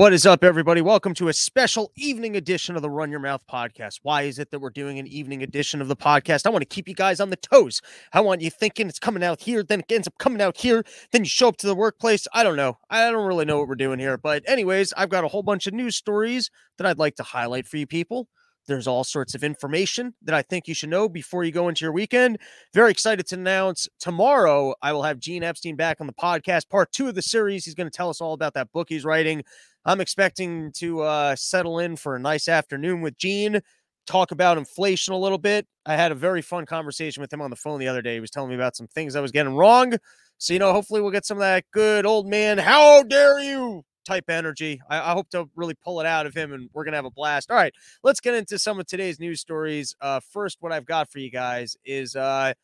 What is up, everybody? Welcome to a special evening edition of the Run Your Mouth podcast. Why is it that we're doing an evening edition of the podcast? I want to keep you guys on the toes. I want you thinking it's coming out here, then it ends up coming out here, then you show up to the workplace. I don't know. I don't really know what we're doing here. But, anyways, I've got a whole bunch of news stories that I'd like to highlight for you people. There's all sorts of information that I think you should know before you go into your weekend. Very excited to announce tomorrow I will have Gene Epstein back on the podcast, part two of the series. He's going to tell us all about that book he's writing. I'm expecting to uh, settle in for a nice afternoon with Gene, talk about inflation a little bit. I had a very fun conversation with him on the phone the other day. He was telling me about some things I was getting wrong. So, you know, hopefully we'll get some of that good old man, how dare you type energy. I, I, hope to really pull it out of him and we're to have a blast. All right, let's get into some of today's news stories. Uh, first, what I've got for you guys is uh,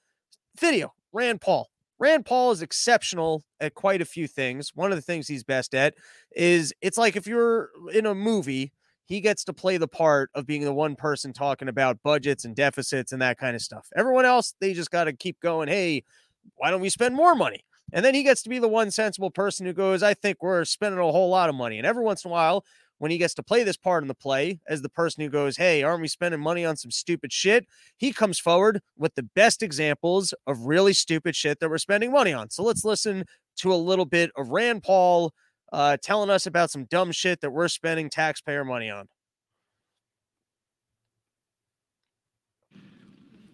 video Rand Paul. Rand Paul is exceptional at quite a few things. One of the things he's best at is it's like if you're in a movie, he gets to play the part of being the one person talking about budgets and deficits and that kind of stuff. Everyone else, they just got to keep going. Hey, why don't we spend more money? And then he gets to be the one sensible person who goes, I think we're spending a whole lot of money. And every once in a while, when he gets to play this part in the play as the person who goes, Hey, aren't we spending money on some stupid shit? He comes forward with the best examples of really stupid shit that we're spending money on. So let's listen to a little bit of Rand Paul uh, telling us about some dumb shit that we're spending taxpayer money on.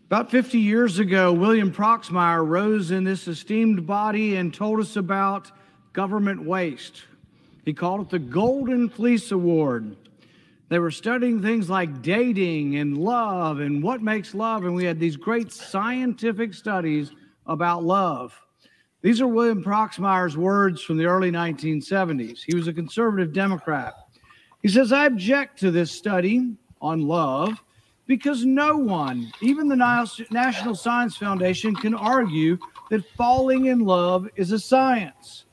About 50 years ago, William Proxmire rose in this esteemed body and told us about government waste. He called it the Golden Fleece Award. They were studying things like dating and love and what makes love, and we had these great scientific studies about love. These are William Proxmire's words from the early 1970s. He was a conservative Democrat. He says, I object to this study on love because no one, even the National Science Foundation, can argue that falling in love is a science.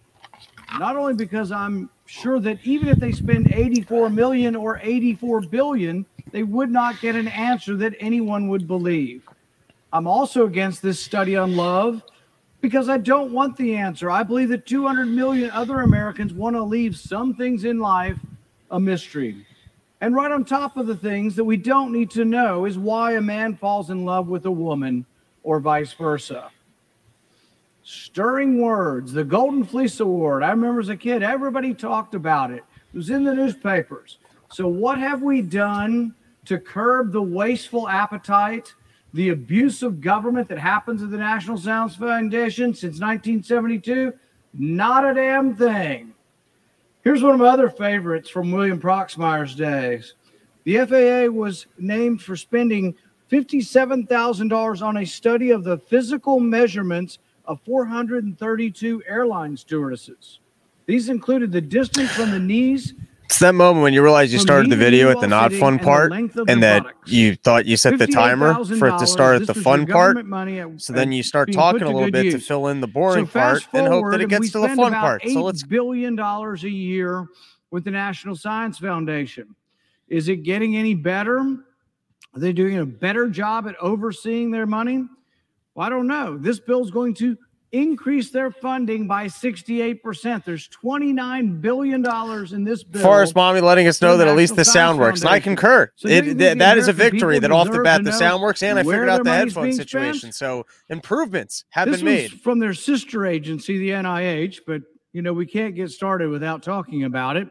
Not only because I'm sure that even if they spend 84 million or 84 billion, they would not get an answer that anyone would believe. I'm also against this study on love because I don't want the answer. I believe that 200 million other Americans want to leave some things in life a mystery. And right on top of the things that we don't need to know is why a man falls in love with a woman or vice versa. Stirring words, the Golden Fleece Award. I remember as a kid, everybody talked about it. It was in the newspapers. So, what have we done to curb the wasteful appetite, the abuse of government that happens at the National Science Foundation since 1972? Not a damn thing. Here's one of my other favorites from William Proxmire's days. The FAA was named for spending $57,000 on a study of the physical measurements of 432 airline stewardesses. These included the distance from the knees it's that moment when you realize you started the video at the not fun part and that you thought you set the timer for it to start at the fun part. So then you start talking a little bit use. to fill in the boring so part and hope that it gets to the fun part. So let's billion dollars a year with the National Science Foundation. Is it getting any better? Are they doing a better job at overseeing their money? Well, I don't know. This bill is going to increase their funding by 68%. There's $29 billion in this bill. Forest Mommy letting us know that at least the sound works. And I concur. So it, th- that is a victory that off the bat the sound works and I figured out the headphone situation. Spent. So improvements have this been made. from their sister agency, the NIH, but you know, we can't get started without talking about it.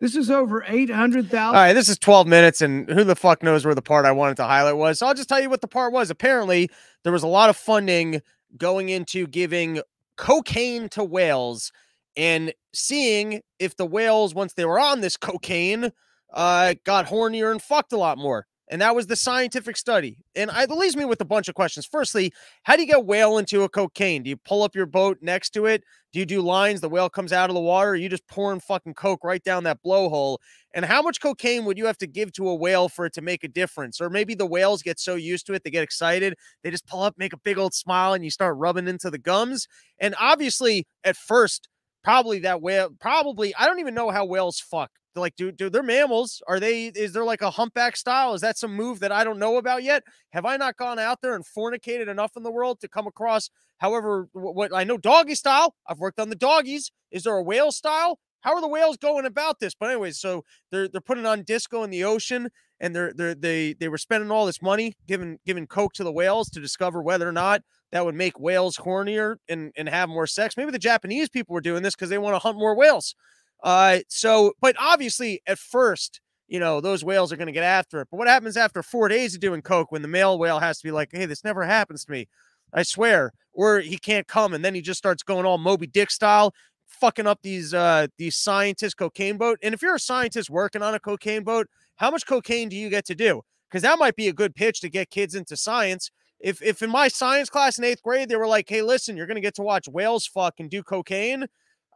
This is over 800,000. All right, this is 12 minutes, and who the fuck knows where the part I wanted to highlight was. So I'll just tell you what the part was. Apparently, there was a lot of funding going into giving cocaine to whales and seeing if the whales, once they were on this cocaine, uh, got hornier and fucked a lot more. And that was the scientific study. And it leaves me with a bunch of questions. Firstly, how do you get whale into a cocaine? Do you pull up your boat next to it? Do you do lines? The whale comes out of the water? You just pouring fucking coke right down that blowhole? And how much cocaine would you have to give to a whale for it to make a difference? Or maybe the whales get so used to it, they get excited. They just pull up, make a big old smile, and you start rubbing into the gums. And obviously, at first, probably that whale, probably, I don't even know how whales fuck like do do they're mammals are they is there like a humpback style is that some move that i don't know about yet have i not gone out there and fornicated enough in the world to come across however what i know doggy style i've worked on the doggies is there a whale style How are the whales going about this? But anyways, so they're they're putting on disco in the ocean, and they're they they they were spending all this money giving giving coke to the whales to discover whether or not that would make whales hornier and and have more sex. Maybe the Japanese people were doing this because they want to hunt more whales. Uh, so but obviously at first, you know, those whales are going to get after it. But what happens after four days of doing coke when the male whale has to be like, hey, this never happens to me. I swear, or he can't come, and then he just starts going all Moby Dick style, fucking up these uh these scientists cocaine boat. And if you're a scientist working on a cocaine boat, how much cocaine do you get to do? Because that might be a good pitch to get kids into science. If if in my science class in eighth grade they were like, "Hey, listen, you're gonna get to watch whales fuck and do cocaine,"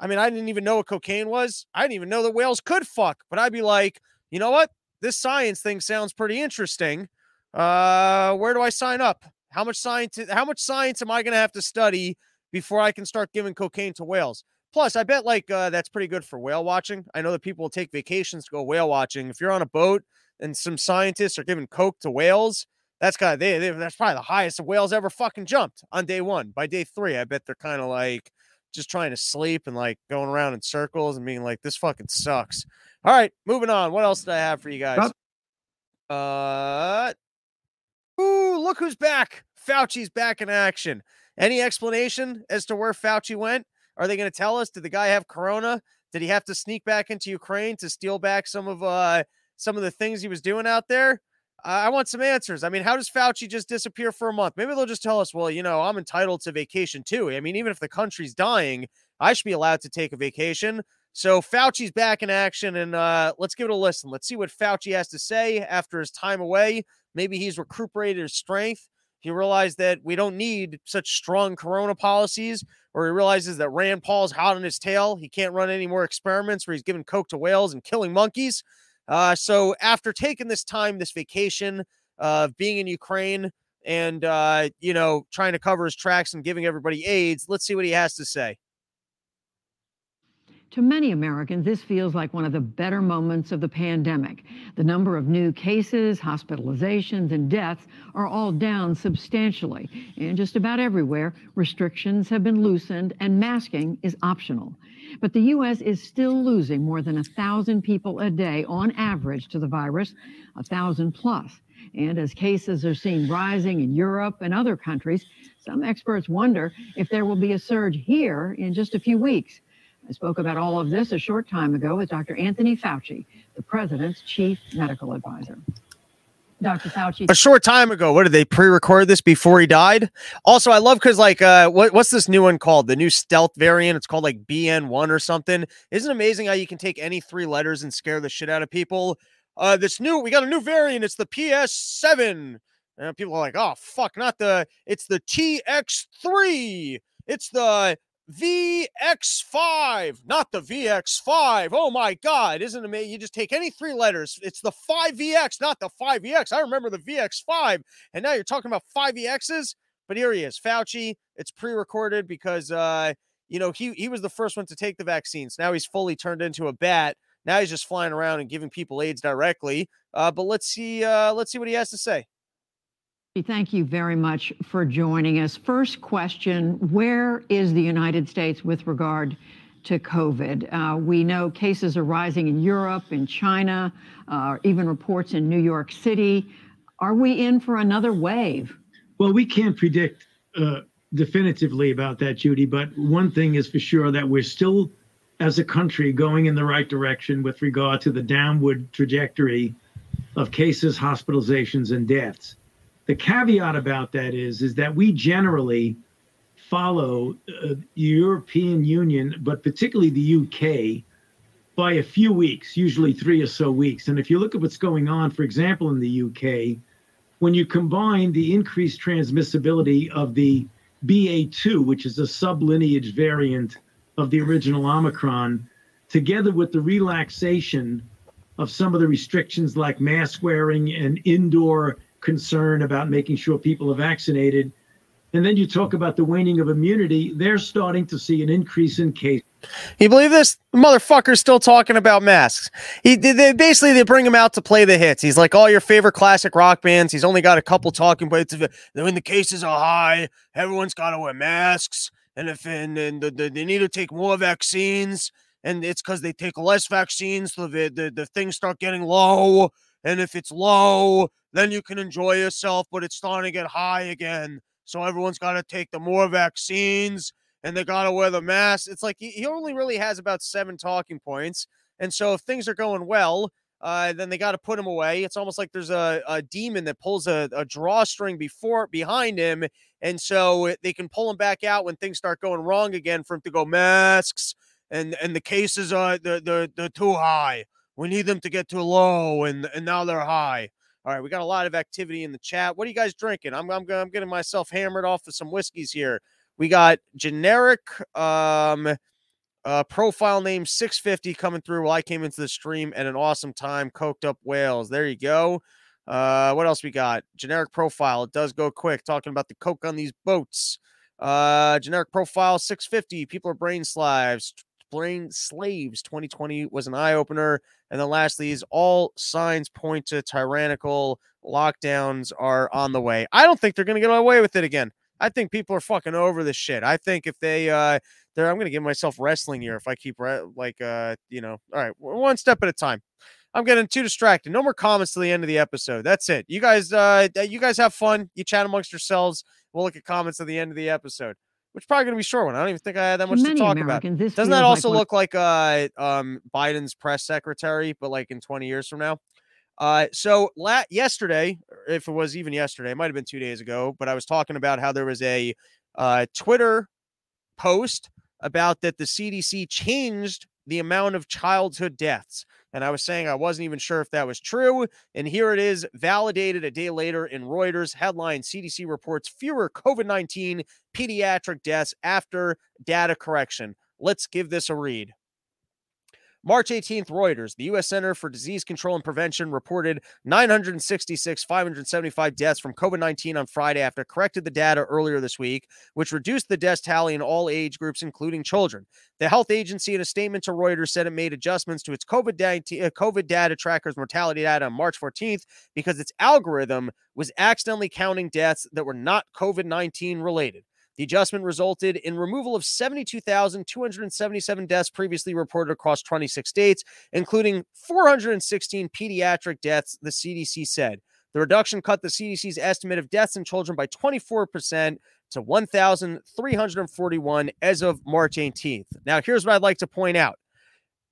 I mean, I didn't even know what cocaine was. I didn't even know that whales could fuck. But I'd be like, you know what? This science thing sounds pretty interesting. Uh, where do I sign up? How much science? How much science am I gonna have to study before I can start giving cocaine to whales? Plus, I bet like uh, that's pretty good for whale watching. I know that people will take vacations to go whale watching. If you're on a boat and some scientists are giving coke to whales, that's kind of they, they that's probably the highest the whales ever fucking jumped on day one. By day three, I bet they're kind of like just trying to sleep and like going around in circles and being like, this fucking sucks. All right, moving on. What else did I have for you guys? Uh, ooh, look who's back. Fauci's back in action. Any explanation as to where Fauci went? Are they going to tell us? Did the guy have corona? Did he have to sneak back into Ukraine to steal back some of uh some of the things he was doing out there? I want some answers. I mean, how does Fauci just disappear for a month? Maybe they'll just tell us, well, you know, I'm entitled to vacation too. I mean, even if the country's dying, I should be allowed to take a vacation. So Fauci's back in action, and uh, let's give it a listen. Let's see what Fauci has to say after his time away. Maybe he's recuperated his strength. He realized that we don't need such strong corona policies, or he realizes that Rand Paul's hot on his tail. He can't run any more experiments where he's giving coke to whales and killing monkeys. Uh, so after taking this time, this vacation of uh, being in Ukraine and uh, you know trying to cover his tracks and giving everybody AIDS, let's see what he has to say. To many Americans, this feels like one of the better moments of the pandemic. The number of new cases, hospitalizations, and deaths are all down substantially. And just about everywhere, restrictions have been loosened and masking is optional. But the U.S. is still losing more than a 1,000 people a day on average to the virus, a 1,000 plus. And as cases are seen rising in Europe and other countries, some experts wonder if there will be a surge here in just a few weeks. I spoke about all of this a short time ago with Dr. Anthony Fauci, the president's chief medical advisor. Dr. Fauci. A short time ago, what did they pre-record this before he died? Also, I love because like, uh, what, what's this new one called? The new stealth variant. It's called like BN1 or something. Isn't amazing how you can take any three letters and scare the shit out of people? Uh, this new, we got a new variant. It's the PS7. And people are like, oh fuck, not the. It's the TX3. It's the VX5, not the VX5. Oh my God, isn't it amazing? You just take any three letters. It's the 5VX, not the 5VX. I remember the VX5, and now you're talking about 5VXs. But here he is, Fauci. It's pre-recorded because uh, you know he he was the first one to take the vaccines. Now he's fully turned into a bat. Now he's just flying around and giving people AIDS directly. Uh, but let's see, uh, let's see what he has to say. Thank you very much for joining us. First question Where is the United States with regard to COVID? Uh, we know cases are rising in Europe, in China, uh, even reports in New York City. Are we in for another wave? Well, we can't predict uh, definitively about that, Judy, but one thing is for sure that we're still, as a country, going in the right direction with regard to the downward trajectory of cases, hospitalizations, and deaths the caveat about that is is that we generally follow uh, European Union, but particularly the UK, by a few weeks, usually three or so weeks. And if you look at what's going on, for example, in the UK, when you combine the increased transmissibility of the BA2, which is a sublineage variant of the original Omicron, together with the relaxation of some of the restrictions like mask wearing and indoor concern about making sure people are vaccinated. And then you talk about the waning of immunity, they're starting to see an increase in cases. You believe this? The motherfucker's still talking about masks. He they, basically they bring him out to play the hits. He's like all your favorite classic rock bands. He's only got a couple talking points. When the cases are high, everyone's got to wear masks, and if and, and the, the, they need to take more vaccines. and it's because they take less vaccines, so the, the the things start getting low. And if it's low, then you can enjoy yourself, but it's starting to get high again. So everyone's got to take the more vaccines and they got to wear the mask. It's like he, only really has about seven talking points. And so if things are going well, uh, then they got to put him away. It's almost like there's a, a demon that pulls a, a drawstring before behind him, and so they can pull him back out when things start going wrong again for him to go masks and and the cases are the the they're too high. We need them to get to a low, and and now they're high. All right, we got a lot of activity in the chat. What are you guys drinking? I'm I'm, I'm getting myself hammered off of some whiskeys here. We got generic um uh, profile name 650 coming through while I came into the stream at an awesome time. Coked up whales. There you go. Uh, what else we got? Generic profile. It does go quick. Talking about the coke on these boats. Uh, generic profile 650. People are brain slaves. Brain slaves. 2020 was an eye opener. And then lastly, is all signs point to tyrannical lockdowns are on the way. I don't think they're going to get away with it again. I think people are fucking over this shit. I think if they uh there I'm going to give myself wrestling here if I keep re- like uh you know, all right, one step at a time. I'm getting too distracted. No more comments to the end of the episode. That's it. You guys uh you guys have fun. You chat amongst yourselves. We'll look at comments at the end of the episode. Which probably gonna be short one. I don't even think I had that much to talk Americans, about. Doesn't that also like look like uh um Biden's press secretary, but like in 20 years from now? Uh, so la- yesterday, if it was even yesterday, it might have been two days ago, but I was talking about how there was a uh, Twitter post about that the CDC changed the amount of childhood deaths. And I was saying I wasn't even sure if that was true. And here it is, validated a day later in Reuters headline CDC reports fewer COVID 19 pediatric deaths after data correction. Let's give this a read. March 18th, Reuters, the U.S. Center for Disease Control and Prevention reported 966, 575 deaths from COVID 19 on Friday after corrected the data earlier this week, which reduced the death tally in all age groups, including children. The health agency, in a statement to Reuters, said it made adjustments to its COVID, da- uh, COVID data tracker's mortality data on March 14th because its algorithm was accidentally counting deaths that were not COVID 19 related. The adjustment resulted in removal of 72,277 deaths previously reported across 26 states, including 416 pediatric deaths, the CDC said. The reduction cut the CDC's estimate of deaths in children by 24% to 1,341 as of March 18th. Now, here's what I'd like to point out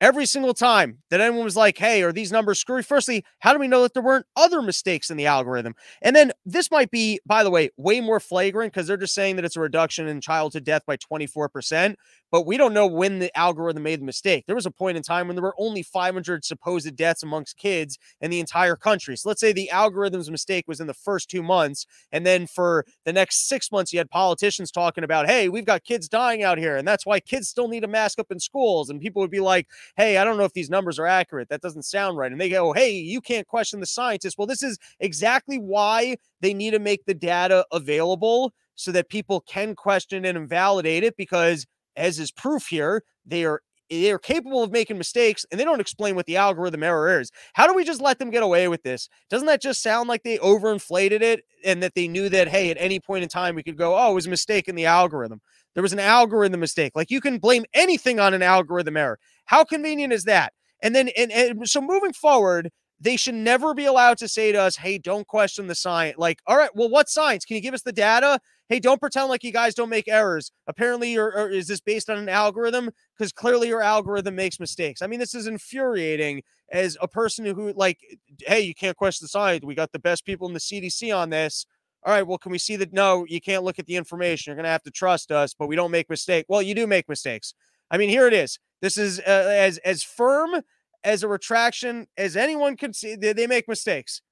every single time that anyone was like, hey, are these numbers screwy? Firstly, how do we know that there weren't other mistakes in the algorithm? And then this might be, by the way, way more flagrant because they're just saying that it's a reduction in childhood death by 24% but we don't know when the algorithm made the mistake. There was a point in time when there were only 500 supposed deaths amongst kids in the entire country. So let's say the algorithm's mistake was in the first two months. And then for the next six months, you had politicians talking about, hey, we've got kids dying out here. And that's why kids still need a mask up in schools. And people would be like, hey, I don't know if these numbers are accurate. That doesn't sound right. And they go, hey, you can't question the scientists. Well, this is exactly why they need to make the data available so that people can question and validate it because as is proof here, they are they are capable of making mistakes and they don't explain what the algorithm error is. How do we just let them get away with this? Doesn't that just sound like they overinflated it and that they knew that, hey, at any point in time we could go, oh, it was a mistake in the algorithm? There was an algorithm mistake. Like you can blame anything on an algorithm error. How convenient is that? And then, and, and so moving forward, they should never be allowed to say to us, hey, don't question the science. Like, all right, well, what science? Can you give us the data? hey, don't pretend like you guys don't make errors. Apparently, or, or er, is this based on an algorithm? Because clearly your algorithm makes mistakes. I mean, this is infuriating as a person who, like, hey, you can't question the science. We got the best people in the CDC on this. All right, well, can we see that? No, you can't look at the information. You're going to have to trust us, but we don't make mistakes. Well, you do make mistakes. I mean, here it is. This is uh, as as firm as a retraction as anyone can see. They, they make mistakes.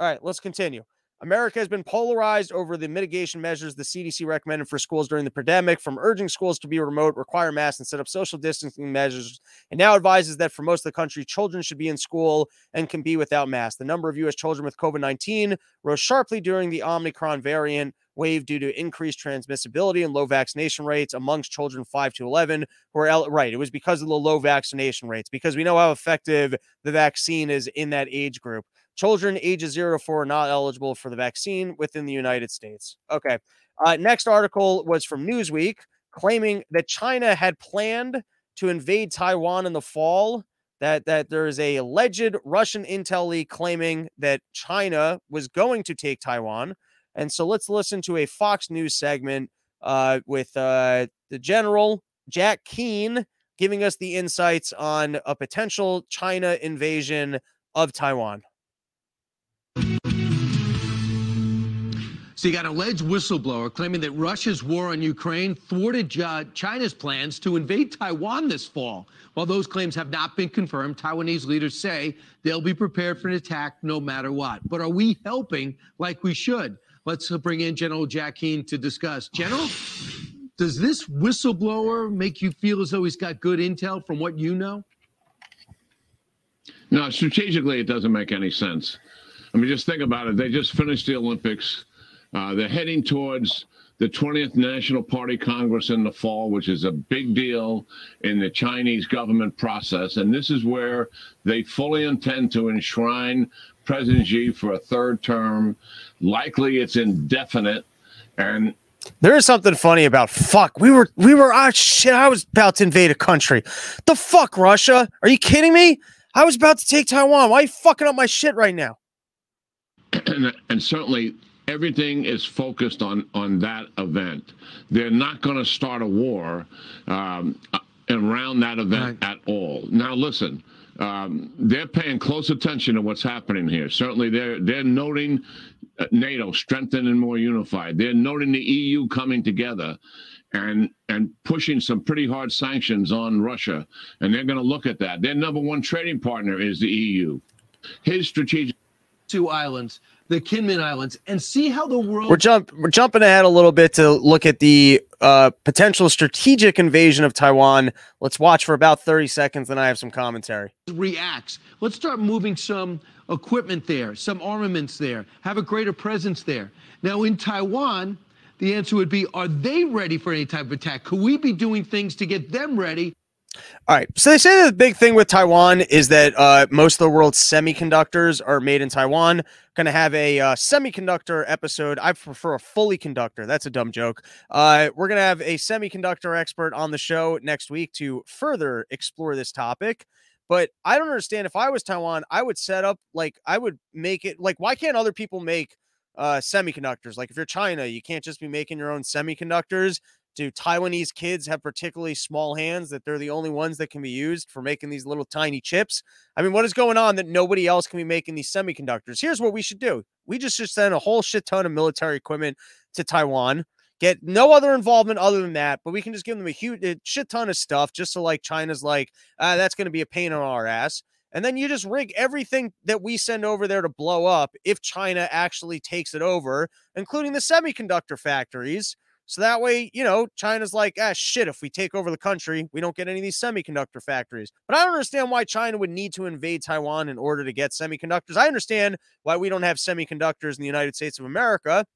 All right, let's continue. America has been polarized over the mitigation measures the CDC recommended for schools during the pandemic, from urging schools to be remote, require masks, and set up social distancing measures, and now advises that for most of the country, children should be in school and can be without masks. The number of U.S. children with COVID 19 rose sharply during the Omicron variant wave due to increased transmissibility and low vaccination rates amongst children 5 to 11 who are right it was because of the low vaccination rates because we know how effective the vaccine is in that age group Children ages zero to four are not eligible for the vaccine within the United States. Okay. Uh, next article was from Newsweek claiming that China had planned to invade Taiwan in the fall. That that there is a alleged Russian intel leak claiming that China was going to take Taiwan. And so let's listen to a Fox News segment uh, with uh, the general Jack Keane giving us the insights on a potential China invasion of Taiwan. So you got an alleged whistleblower claiming that Russia's war on Ukraine thwarted China's plans to invade Taiwan this fall. While those claims have not been confirmed, Taiwanese leaders say they'll be prepared for an attack no matter what. But are we helping like we should? Let's uh, bring in General Jack Keane to discuss. General, does this whistleblower make you feel as though he's got good intel from what you know? No, strategically, it doesn't make any sense. I mean, just think about it. They just finished the Olympics. Uh, they're heading towards the 20th National Party Congress in the fall, which is a big deal in the Chinese government process. And this is where they fully intend to enshrine President Xi for a third term. Likely it's indefinite. And there is something funny about fuck. We were we were ah shit. I was about to invade a country. The fuck, Russia? Are you kidding me? I was about to take Taiwan. Why are you fucking up my shit right now? And, and certainly everything is focused on on that event. They're not going to start a war um, around that event right. at all. Now, listen, um, they're paying close attention to what's happening here. Certainly, they're they're noting uh, NATO strengthened and more unified. They're noting the EU coming together and and pushing some pretty hard sanctions on Russia. And they're going to look at that. Their number one trading partner is the EU. His strategic two islands the Kinmen Islands and see how the world. We're jump we're jumping ahead a little bit to look at the uh, potential strategic invasion of Taiwan. Let's watch for about thirty seconds, and I have some commentary. Reacts. Let's start moving some equipment there, some armaments there, have a greater presence there. Now in Taiwan, the answer would be: Are they ready for any type of attack? Could we be doing things to get them ready? All right. So they say that the big thing with Taiwan is that uh, most of the world's semiconductors are made in Taiwan. Going to have a uh, semiconductor episode. I prefer a fully conductor. That's a dumb joke. Uh, we're going to have a semiconductor expert on the show next week to further explore this topic. But I don't understand. If I was Taiwan, I would set up like I would make it like why can't other people make uh, semiconductors? Like if you're China, you can't just be making your own semiconductors do Taiwanese kids have particularly small hands that they're the only ones that can be used for making these little tiny chips? I mean, what is going on that nobody else can be making these semiconductors? Here's what we should do. We just should send a whole shit ton of military equipment to Taiwan. Get no other involvement other than that, but we can just give them a huge a shit ton of stuff just so like China's like, ah, that's going to be a pain on our ass. And then you just rig everything that we send over there to blow up if China actually takes it over, including the semiconductor factories. So that way, you know, China's like, ah, shit, if we take over the country, we don't get any of these semiconductor factories. But I don't understand why China would need to invade Taiwan in order to get semiconductors. I understand why we don't have semiconductors in the United States of America.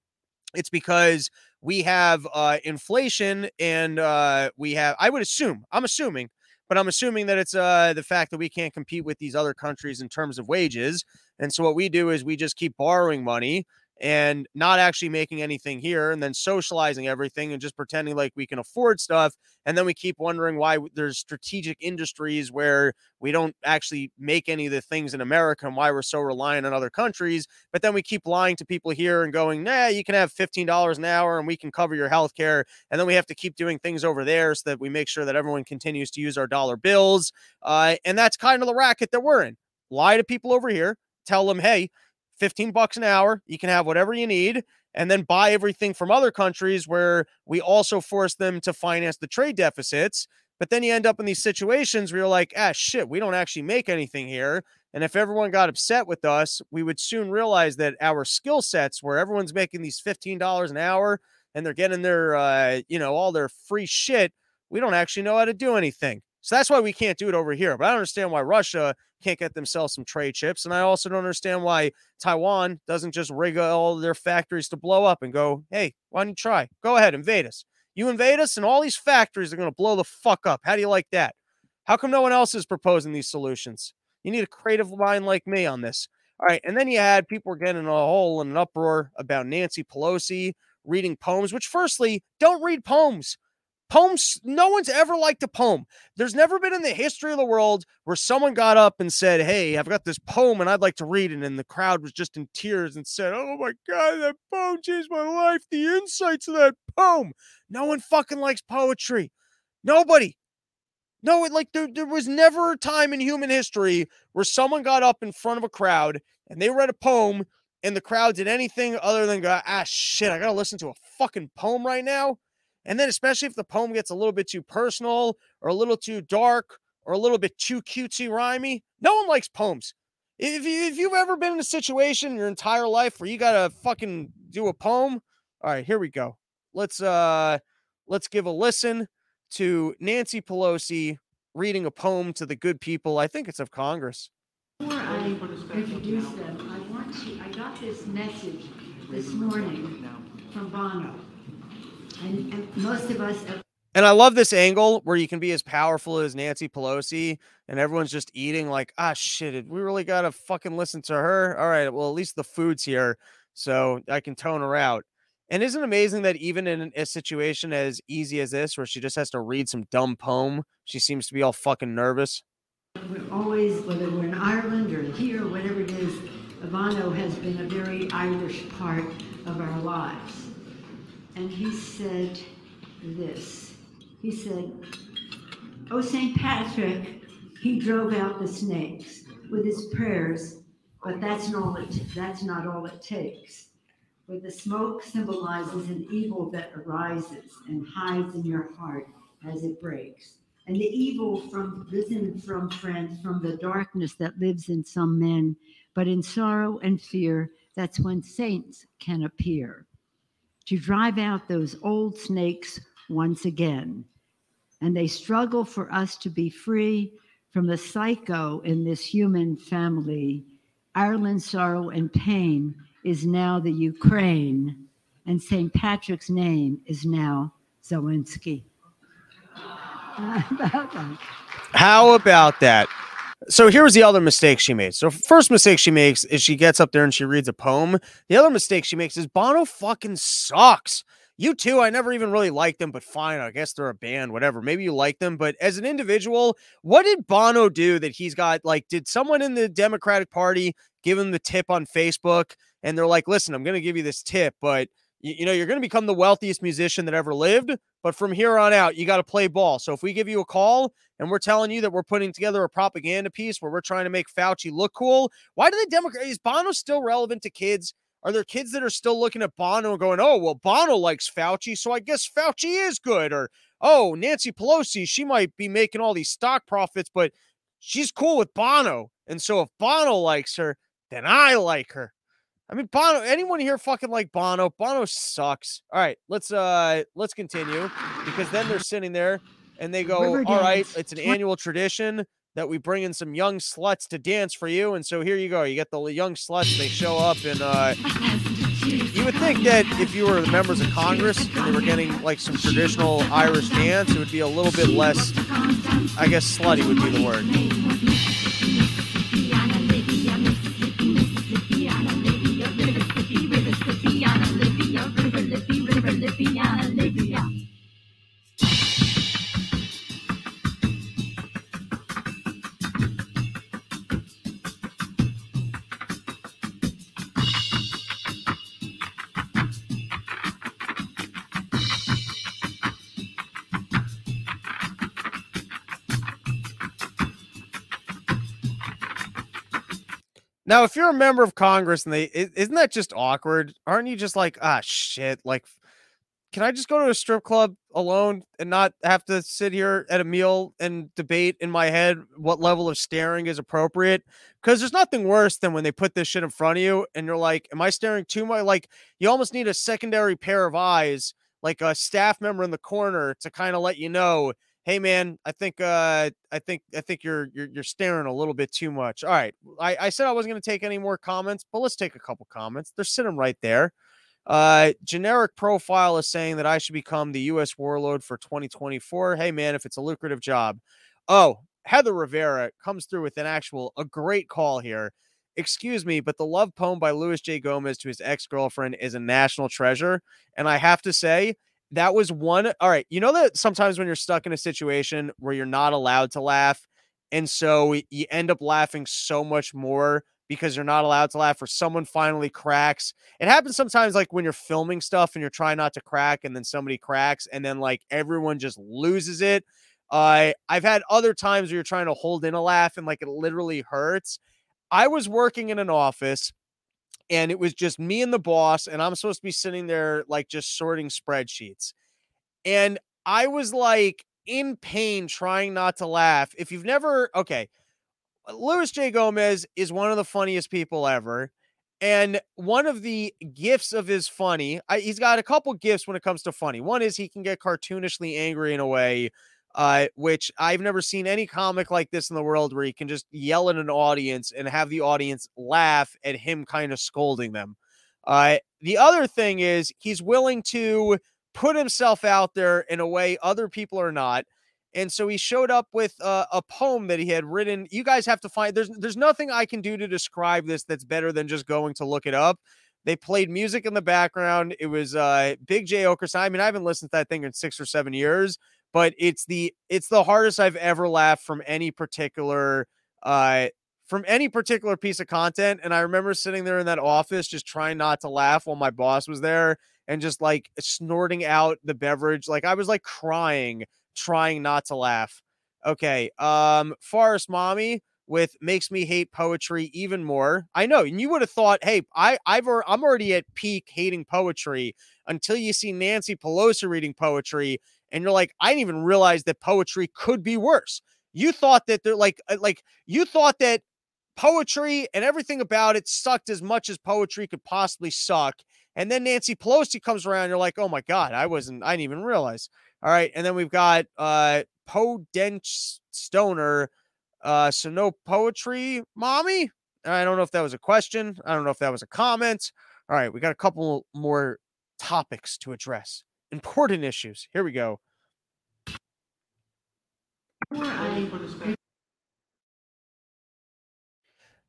It's because we have uh, inflation and uh, we have, I would assume, I'm assuming, but I'm assuming that it's uh, the fact that we can't compete with these other countries in terms of wages. And so what we do is we just keep borrowing money and not actually making anything here and then socializing everything and just pretending like we can afford stuff and then we keep wondering why there's strategic industries where we don't actually make any of the things in America and why we're so reliant on other countries but then we keep lying to people here and going nah you can have $15 an hour and we can cover your health care and then we have to keep doing things over there so that we make sure that everyone continues to use our dollar bills uh, and that's kind of the racket that we're in. Lie to people over here tell them hey 15 bucks an hour. You can have whatever you need and then buy everything from other countries where we also force them to finance the trade deficits. But then you end up in these situations where you're like, ah, shit, we don't actually make anything here. And if everyone got upset with us, we would soon realize that our skill sets, where everyone's making these $15 an hour and they're getting their, uh, you know, all their free shit, we don't actually know how to do anything. So that's why we can't do it over here. But I don't understand why Russia can't get themselves some trade chips. And I also don't understand why Taiwan doesn't just rig all their factories to blow up and go, hey, why don't you try? Go ahead, invade us. You invade us, and all these factories are going to blow the fuck up. How do you like that? How come no one else is proposing these solutions? You need a creative mind like me on this. All right. And then you had people were getting a whole and an uproar about Nancy Pelosi reading poems, which, firstly, don't read poems. Poems, no one's ever liked a poem. There's never been in the history of the world where someone got up and said, Hey, I've got this poem and I'd like to read it. And the crowd was just in tears and said, Oh my God, that poem changed my life. The insights of that poem. No one fucking likes poetry. Nobody. No, it, like there, there was never a time in human history where someone got up in front of a crowd and they read a poem and the crowd did anything other than go, ah, shit, I got to listen to a fucking poem right now. And then, especially if the poem gets a little bit too personal or a little too dark or a little bit too cutesy rhymey, no one likes poems. If, you, if you've ever been in a situation in your entire life where you got to fucking do a poem, all right, here we go. Let's uh let's give a listen to Nancy Pelosi reading a poem to the good people. I think it's of Congress. Before I introduce them, I want to, I got this message this morning from Bono. And, most of us. And I love this angle where you can be as powerful as Nancy Pelosi and everyone's just eating like, ah, shit, Did we really got to fucking listen to her. All right, well, at least the food's here. So I can tone her out. And isn't it amazing that even in a situation as easy as this, where she just has to read some dumb poem, she seems to be all fucking nervous? We're always, whether we're in Ireland or here, whatever it is, Ivano has been a very Irish part of our lives. And he said this. He said, Oh, St. Patrick, he drove out the snakes with his prayers, but that's not all it, that's not all it takes where the smoke symbolizes an evil that arises and hides in your heart as it breaks. And the evil from risen from friends, from the darkness that lives in some men, but in sorrow and fear, that's when saints can appear to drive out those old snakes once again. And they struggle for us to be free from the psycho in this human family. Ireland's sorrow and pain is now the Ukraine, and St. Patrick's name is now Zelensky. How about that? So here's the other mistake she made. So first mistake she makes is she gets up there and she reads a poem. The other mistake she makes is Bono fucking sucks. U2, I never even really liked them, but fine. I guess they're a band, whatever. Maybe you like them, but as an individual, what did Bono do that he's got? Like, did someone in the Democratic Party give him the tip on Facebook? And they're like, listen, I'm going to give you this tip, but you, you know, you're going to become the wealthiest musician that ever lived. But from here on out, you got to play ball. So if we give you a call and we're telling you that we're putting together a propaganda piece where we're trying to make Fauci look cool, why do the Democrats, is Bono still relevant to kids? Are there kids that are still looking at Bono and going, oh, well, Bono likes Fauci, so I guess Fauci is good? Or, oh, Nancy Pelosi, she might be making all these stock profits, but she's cool with Bono. And so if Bono likes her, then I like her. I mean, Bono, anyone here fucking like Bono? Bono sucks. All right, let's uh let's continue because then they're sitting there and they go, All right, it's an annual tradition that we bring in some young sluts to dance for you. And so here you go. You get the young sluts. They show up, and uh, you would think that if you were the members of Congress and they were getting like some traditional Irish dance, it would be a little bit less, I guess, slutty would be the word. Now, if you're a member of Congress and they isn't that just awkward? Aren't you just like, ah shit, like can I just go to a strip club alone and not have to sit here at a meal and debate in my head what level of staring is appropriate? Because there's nothing worse than when they put this shit in front of you and you're like, Am I staring too much? Like, you almost need a secondary pair of eyes, like a staff member in the corner to kind of let you know hey man, I think uh I think I think you're you're you're staring a little bit too much. All right. I, I said I wasn't gonna take any more comments, but let's take a couple comments. They're sitting right there. Uh generic profile is saying that I should become the US warlord for 2024. Hey man, if it's a lucrative job. Oh, Heather Rivera comes through with an actual a great call here. Excuse me, but the love poem by Luis J. Gomez to his ex-girlfriend is a national treasure. And I have to say, that was one. All right. You know that sometimes when you're stuck in a situation where you're not allowed to laugh, and so you end up laughing so much more because you're not allowed to laugh or someone finally cracks. It happens sometimes like when you're filming stuff and you're trying not to crack and then somebody cracks and then like everyone just loses it. Uh, I've had other times where you're trying to hold in a laugh and like it literally hurts. I was working in an office and it was just me and the boss and I'm supposed to be sitting there like just sorting spreadsheets. And I was like in pain trying not to laugh. If you've never okay, Luis J. Gomez is one of the funniest people ever. And one of the gifts of his funny, I, he's got a couple gifts when it comes to funny. One is he can get cartoonishly angry in a way, uh, which I've never seen any comic like this in the world where he can just yell at an audience and have the audience laugh at him kind of scolding them. Uh, the other thing is he's willing to put himself out there in a way other people are not. And so he showed up with uh, a poem that he had written. You guys have to find there's there's nothing I can do to describe this that's better than just going to look it up. They played music in the background. It was uh, Big Jay Oakerson. I mean, I haven't listened to that thing in six or seven years, but it's the it's the hardest I've ever laughed from any particular uh from any particular piece of content. And I remember sitting there in that office just trying not to laugh while my boss was there and just like snorting out the beverage. Like I was like crying trying not to laugh. Okay. Um, Forest Mommy with makes me hate poetry even more. I know, and you would have thought, hey, I I've I'm already at peak hating poetry until you see Nancy Pelosi reading poetry, and you're like, I didn't even realize that poetry could be worse. You thought that they're like uh, like you thought that poetry and everything about it sucked as much as poetry could possibly suck. And then Nancy Pelosi comes around, you're like, oh my God, I wasn't, I didn't even realize. All right. And then we've got uh Poe Dench Stoner. Uh, so no poetry, mommy. I don't know if that was a question. I don't know if that was a comment. All right, we got a couple more topics to address. Important issues. Here we go.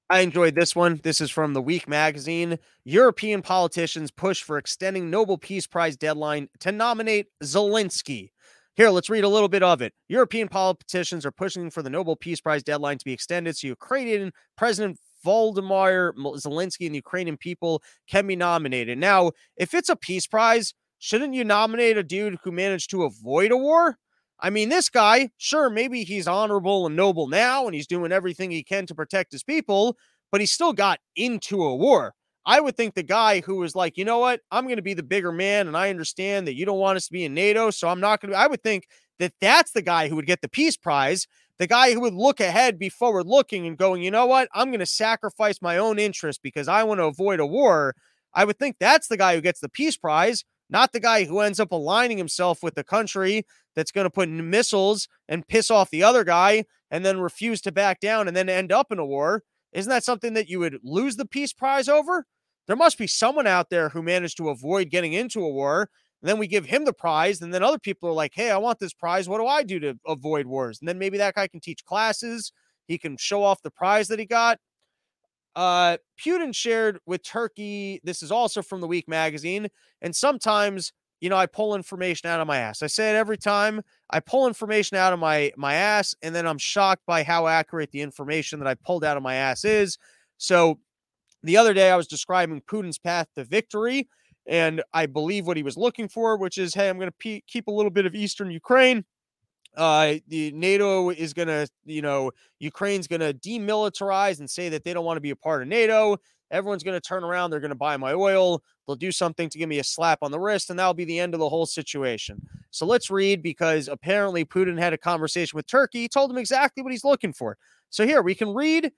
I enjoyed this one. This is from the Week magazine. European politicians push for extending Nobel Peace Prize deadline to nominate Zelensky. Here, let's read a little bit of it. European politicians are pushing for the Nobel Peace Prize deadline to be extended so Ukrainian President Volodymyr Zelensky and the Ukrainian people can be nominated. Now, if it's a peace prize, shouldn't you nominate a dude who managed to avoid a war? I mean, this guy, sure, maybe he's honorable and noble now and he's doing everything he can to protect his people, but he still got into a war. I would think the guy who was like, you know what, I'm going to be the bigger man and I understand that you don't want us to be in NATO, so I'm not going to. I would think that that's the guy who would get the peace prize, the guy who would look ahead, be forward looking and going, you know what, I'm going to sacrifice my own interest because I want to avoid a war. I would think that's the guy who gets the peace prize not the guy who ends up aligning himself with the country that's going to put missiles and piss off the other guy and then refuse to back down and then end up in a war. Isn't that something that you would lose the peace prize over? There must be someone out there who managed to avoid getting into a war. And then we give him the prize. And then other people are like, hey, I want this prize. What do I do to avoid wars? And then maybe that guy can teach classes. He can show off the prize that he got. Uh, Putin shared with Turkey. This is also from the Week magazine. And sometimes, you know, I pull information out of my ass. I say it every time. I pull information out of my my ass, and then I'm shocked by how accurate the information that I pulled out of my ass is. So, the other day I was describing Putin's path to victory, and I believe what he was looking for, which is, hey, I'm going to pe- keep a little bit of Eastern Ukraine uh the NATO is going to, you know, Ukraine's going to demilitarize and say that they don't want to be a part of NATO. Everyone's going to turn around, they're going to buy my oil, they'll do something to give me a slap on the wrist and that'll be the end of the whole situation. So let's read because apparently Putin had a conversation with Turkey, he told him exactly what he's looking for. So here we can read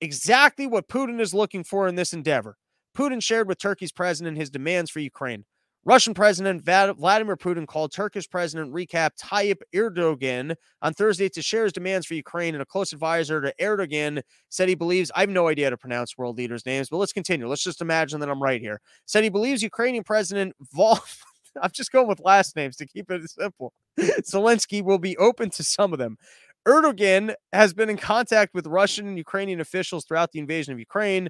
exactly what Putin is looking for in this endeavor. Putin shared with Turkey's president his demands for Ukraine. Russian President Vladimir Putin called Turkish President Recep Tayyip Erdogan on Thursday to share his demands for Ukraine, and a close advisor to Erdogan said he believes I have no idea how to pronounce world leaders' names, but let's continue. Let's just imagine that I'm right here. Said he believes Ukrainian President Vol. I'm just going with last names to keep it simple. Zelensky will be open to some of them. Erdogan has been in contact with Russian and Ukrainian officials throughout the invasion of Ukraine.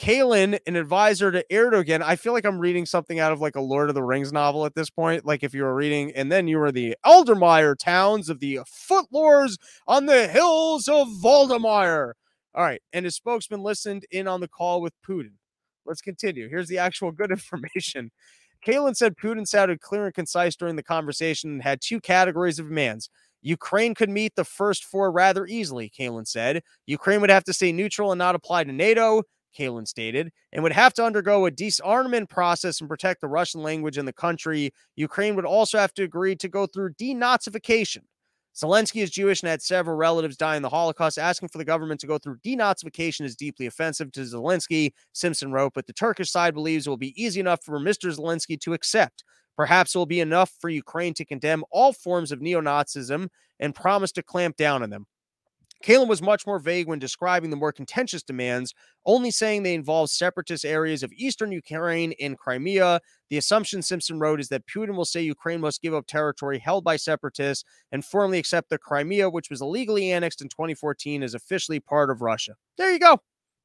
Kalin, an advisor to Erdogan. I feel like I'm reading something out of like a Lord of the Rings novel at this point. Like if you were reading, and then you were the Eldermeyer towns of the footlords on the hills of Valdemar. All right. And his spokesman listened in on the call with Putin. Let's continue. Here's the actual good information. Kalin said Putin sounded clear and concise during the conversation and had two categories of demands. Ukraine could meet the first four rather easily, Kalin said. Ukraine would have to stay neutral and not apply to NATO. Kalin stated, and would have to undergo a disarmament process and protect the Russian language in the country. Ukraine would also have to agree to go through denazification. Zelensky is Jewish and had several relatives die in the Holocaust. Asking for the government to go through denazification is deeply offensive to Zelensky, Simpson wrote, but the Turkish side believes it will be easy enough for Mr. Zelensky to accept. Perhaps it will be enough for Ukraine to condemn all forms of neo Nazism and promise to clamp down on them. Kalin was much more vague when describing the more contentious demands, only saying they involve separatist areas of eastern Ukraine and Crimea. The assumption Simpson wrote is that Putin will say Ukraine must give up territory held by separatists and formally accept the Crimea, which was illegally annexed in 2014, as officially part of Russia. There you go.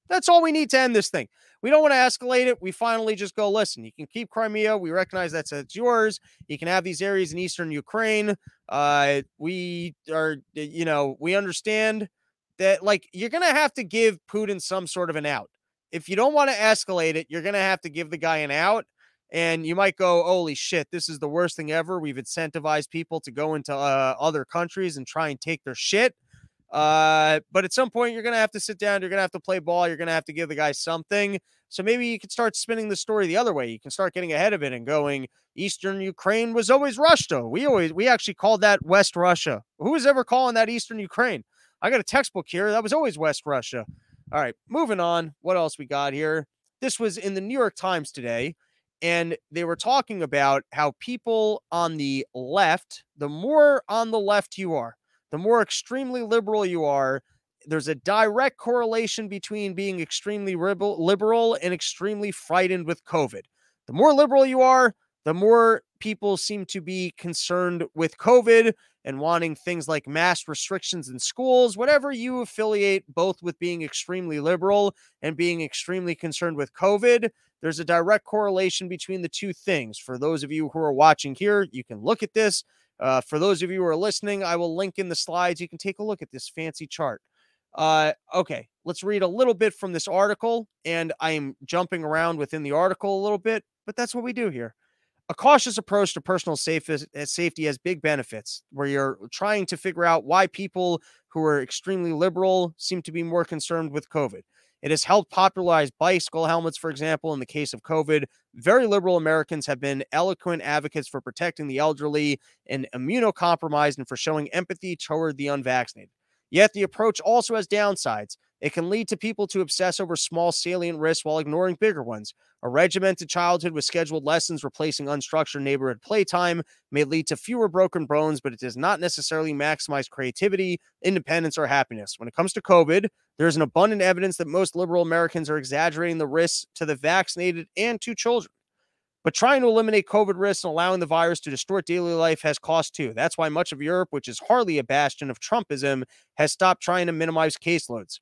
That's all we need to end this thing. We don't want to escalate it. We finally just go, listen, you can keep Crimea. We recognize that's it's yours. You can have these areas in eastern Ukraine. Uh, we are, you know, we understand that like you're gonna have to give Putin some sort of an out. If you don't want to escalate it, you're gonna have to give the guy an out. And you might go, holy shit, this is the worst thing ever. We've incentivized people to go into uh, other countries and try and take their shit. Uh, but at some point, you're going to have to sit down. You're going to have to play ball. You're going to have to give the guy something. So maybe you can start spinning the story the other way. You can start getting ahead of it and going, Eastern Ukraine was always Russia. We always, we actually called that West Russia. Who was ever calling that Eastern Ukraine? I got a textbook here. That was always West Russia. All right, moving on. What else we got here? This was in the New York Times today. And they were talking about how people on the left, the more on the left you are, the more extremely liberal you are, there's a direct correlation between being extremely liberal and extremely frightened with COVID. The more liberal you are, the more people seem to be concerned with COVID and wanting things like mass restrictions in schools, whatever you affiliate both with being extremely liberal and being extremely concerned with COVID. There's a direct correlation between the two things. For those of you who are watching here, you can look at this. Uh, for those of you who are listening, I will link in the slides. You can take a look at this fancy chart. Uh, okay, let's read a little bit from this article. And I am jumping around within the article a little bit, but that's what we do here. A cautious approach to personal uh, safety has big benefits, where you're trying to figure out why people who are extremely liberal seem to be more concerned with COVID. It has helped popularize bicycle helmets, for example, in the case of COVID. Very liberal Americans have been eloquent advocates for protecting the elderly and immunocompromised and for showing empathy toward the unvaccinated. Yet the approach also has downsides. It can lead to people to obsess over small salient risks while ignoring bigger ones. A regimented childhood with scheduled lessons replacing unstructured neighborhood playtime may lead to fewer broken bones, but it does not necessarily maximize creativity, independence, or happiness. When it comes to COVID, there is an abundant evidence that most liberal Americans are exaggerating the risks to the vaccinated and to children. But trying to eliminate COVID risks and allowing the virus to distort daily life has cost too. That's why much of Europe, which is hardly a bastion of Trumpism, has stopped trying to minimize caseloads.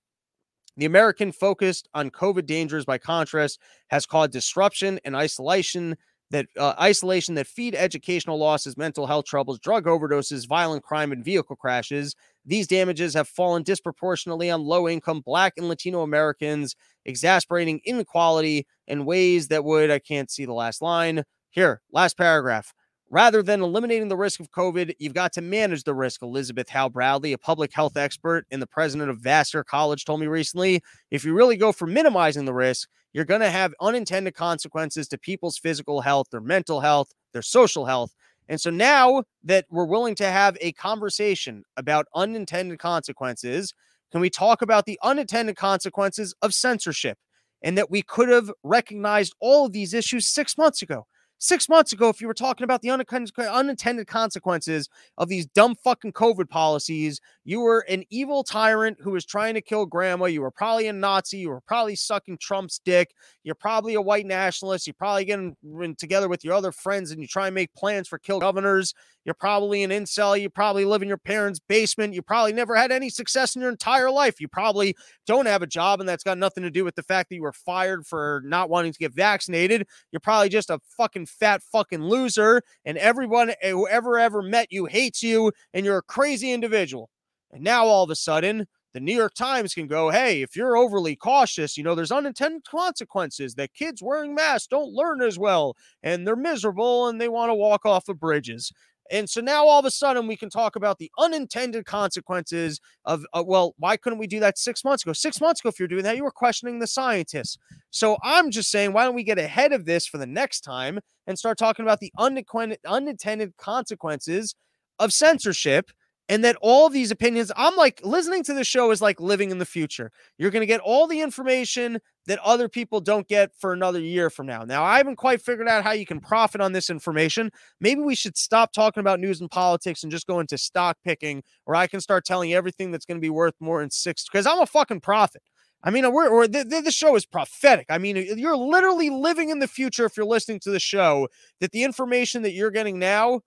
The American focused on COVID dangers, by contrast, has caused disruption and isolation that uh, isolation that feed educational losses, mental health troubles, drug overdoses, violent crime, and vehicle crashes. These damages have fallen disproportionately on low income Black and Latino Americans, exasperating inequality in ways that would, I can't see the last line. Here, last paragraph. Rather than eliminating the risk of COVID, you've got to manage the risk. Elizabeth Howe Bradley, a public health expert and the president of Vassar College, told me recently. If you really go for minimizing the risk, you're going to have unintended consequences to people's physical health, their mental health, their social health. And so now that we're willing to have a conversation about unintended consequences, can we talk about the unintended consequences of censorship and that we could have recognized all of these issues six months ago? Six months ago, if you were talking about the unintended consequences of these dumb fucking COVID policies, you were an evil tyrant who was trying to kill grandma. You were probably a Nazi. You were probably sucking Trump's dick. You're probably a white nationalist. You're probably getting together with your other friends and you try and make plans for kill governors. You're probably an incel. You probably live in your parents' basement. You probably never had any success in your entire life. You probably don't have a job, and that's got nothing to do with the fact that you were fired for not wanting to get vaccinated. You're probably just a fucking fat fucking loser, and everyone eh, who ever ever met you hates you, and you're a crazy individual. And now all of a sudden, the New York Times can go, hey, if you're overly cautious, you know, there's unintended consequences that kids wearing masks don't learn as well and they're miserable and they want to walk off of bridges. And so now all of a sudden we can talk about the unintended consequences of, uh, well, why couldn't we do that six months ago? Six months ago, if you're doing that, you were questioning the scientists. So I'm just saying, why don't we get ahead of this for the next time and start talking about the unintended consequences of censorship? and that all these opinions i'm like listening to the show is like living in the future you're going to get all the information that other people don't get for another year from now now i haven't quite figured out how you can profit on this information maybe we should stop talking about news and politics and just go into stock picking or i can start telling you everything that's going to be worth more in six because i'm a fucking prophet I mean, we're, we're the, the show is prophetic. I mean, you're literally living in the future if you're listening to the show. That the information that you're getting now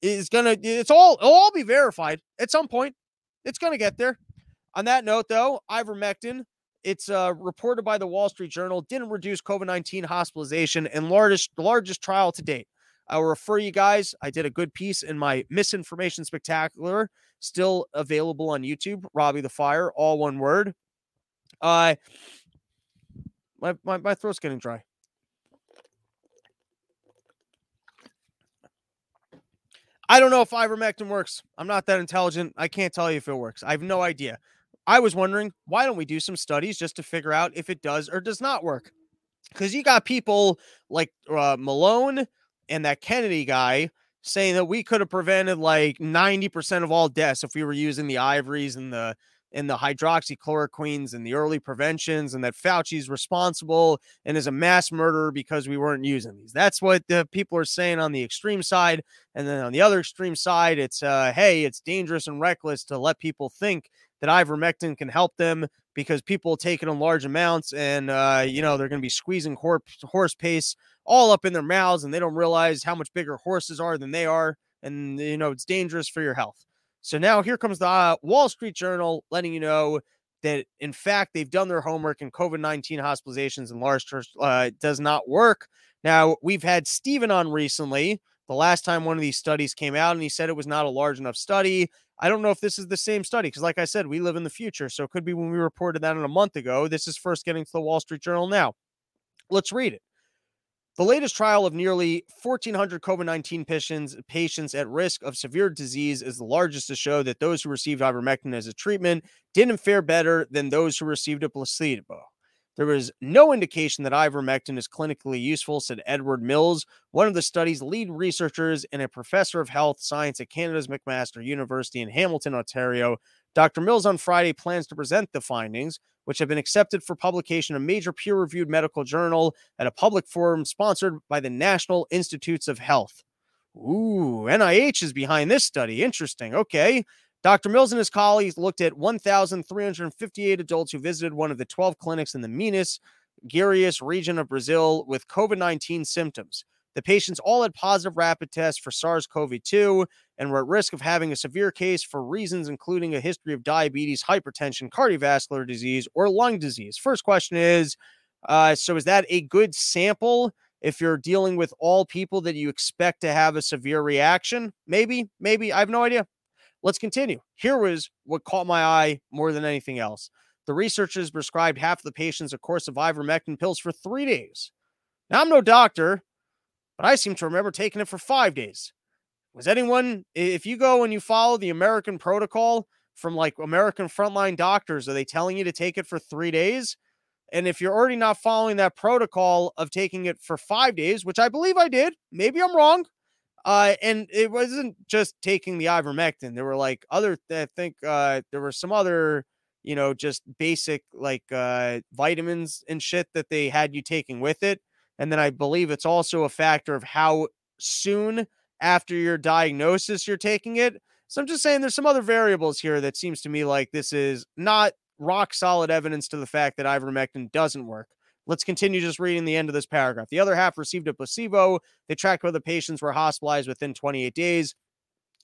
is gonna it's all it'll all be verified at some point. It's gonna get there. On that note, though, ivermectin, it's uh, reported by the Wall Street Journal, didn't reduce COVID 19 hospitalization and largest largest trial to date. I will refer you guys. I did a good piece in my misinformation spectacular, still available on YouTube. Robbie the Fire, all one word. Uh, my, my, my throat's getting dry. I don't know if ivermectin works. I'm not that intelligent. I can't tell you if it works. I have no idea. I was wondering why don't we do some studies just to figure out if it does or does not work? Because you got people like uh, Malone and that Kennedy guy saying that we could have prevented like 90% of all deaths if we were using the ivories and the and the hydroxychloroquines and the early preventions and that Fauci's responsible and is a mass murderer because we weren't using these. That's what the people are saying on the extreme side. And then on the other extreme side, it's uh, hey, it's dangerous and reckless to let people think that ivermectin can help them because people take it in large amounts and uh, you know they're going to be squeezing horse, horse pace all up in their mouths and they don't realize how much bigger horses are than they are and you know it's dangerous for your health so now here comes the uh, Wall Street Journal letting you know that in fact they've done their homework and COVID 19 hospitalizations in large uh, does not work. Now we've had Stephen on recently. The last time one of these studies came out, and he said it was not a large enough study. I don't know if this is the same study because, like I said, we live in the future. So it could be when we reported that in a month ago. This is first getting to the Wall Street Journal now. Let's read it. The latest trial of nearly 1,400 COVID 19 patients, patients at risk of severe disease is the largest to show that those who received ivermectin as a treatment didn't fare better than those who received a placebo. There was no indication that ivermectin is clinically useful, said Edward Mills, one of the study's lead researchers and a professor of health science at Canada's McMaster University in Hamilton, Ontario. Dr. Mills on Friday plans to present the findings, which have been accepted for publication in a major peer reviewed medical journal at a public forum sponsored by the National Institutes of Health. Ooh, NIH is behind this study. Interesting. Okay. Dr. Mills and his colleagues looked at 1,358 adults who visited one of the 12 clinics in the Minas Gerais region of Brazil with COVID 19 symptoms. The patients all had positive rapid tests for SARS CoV 2 and were at risk of having a severe case for reasons including a history of diabetes, hypertension, cardiovascular disease, or lung disease. First question is uh, so is that a good sample if you're dealing with all people that you expect to have a severe reaction? Maybe, maybe. I have no idea. Let's continue. Here was what caught my eye more than anything else. The researchers prescribed half of the patients a course of ivermectin pills for three days. Now, I'm no doctor, but I seem to remember taking it for five days. Was anyone, if you go and you follow the American protocol from like American frontline doctors, are they telling you to take it for three days? And if you're already not following that protocol of taking it for five days, which I believe I did, maybe I'm wrong. Uh, and it wasn't just taking the ivermectin. There were like other, I think uh, there were some other, you know, just basic like uh, vitamins and shit that they had you taking with it. And then I believe it's also a factor of how soon after your diagnosis you're taking it. So I'm just saying there's some other variables here that seems to me like this is not rock solid evidence to the fact that ivermectin doesn't work. Let's continue just reading the end of this paragraph. The other half received a placebo. They tracked whether patients were hospitalized within 28 days.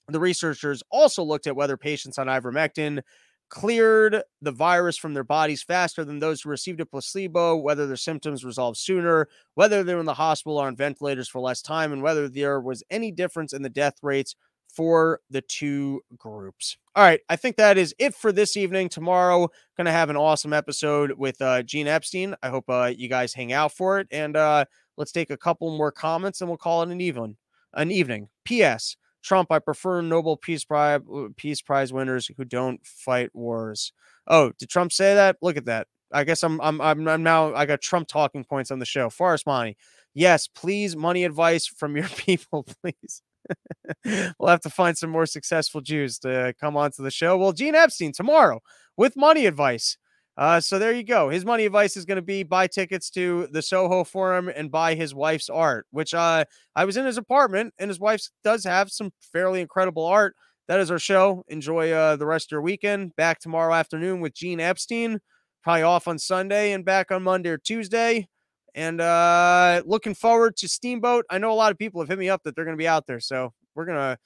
The researchers also looked at whether patients on ivermectin cleared the virus from their bodies faster than those who received a placebo, whether their symptoms resolved sooner, whether they were in the hospital or on ventilators for less time, and whether there was any difference in the death rates for the two groups. All right, I think that is it for this evening. Tomorrow, to have an awesome episode with uh, Gene Epstein. I hope uh, you guys hang out for it, and uh, let's take a couple more comments, and we'll call it an even an evening. P.S. Trump, I prefer Nobel Peace Prize Peace Prize winners who don't fight wars. Oh, did Trump say that? Look at that. I guess I'm I'm I'm, I'm now I got Trump talking points on the show. Forrest Money. Yes, please money advice from your people, please. we'll have to find some more successful Jews to come onto the show. Well, Gene Epstein tomorrow with money advice. Uh, so there you go. His money advice is going to be buy tickets to the Soho Forum and buy his wife's art, which uh, I was in his apartment, and his wife does have some fairly incredible art. That is our show. Enjoy uh, the rest of your weekend. Back tomorrow afternoon with Gene Epstein. Probably off on Sunday and back on Monday or Tuesday. And uh, looking forward to Steamboat. I know a lot of people have hit me up that they're going to be out there. So we're going to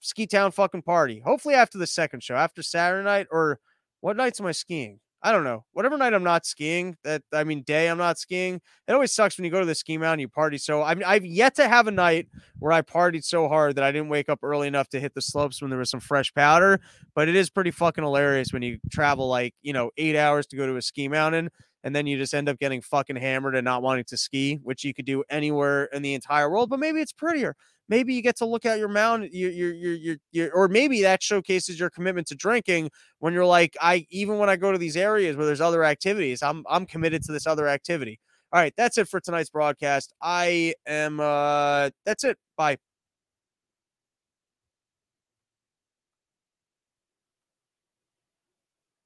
ski town fucking party. Hopefully after the second show, after Saturday night, or what nights am I skiing? I don't know. Whatever night I'm not skiing, that I mean, day I'm not skiing. It always sucks when you go to the ski mountain, you party. So I mean, I've yet to have a night where I partied so hard that I didn't wake up early enough to hit the slopes when there was some fresh powder. But it is pretty fucking hilarious when you travel like you know eight hours to go to a ski mountain, and then you just end up getting fucking hammered and not wanting to ski, which you could do anywhere in the entire world. But maybe it's prettier maybe you get to look at your mound your your your your, or maybe that showcases your commitment to drinking when you're like I even when I go to these areas where there's other activities I'm I'm committed to this other activity. All right, that's it for tonight's broadcast. I am uh that's it. Bye.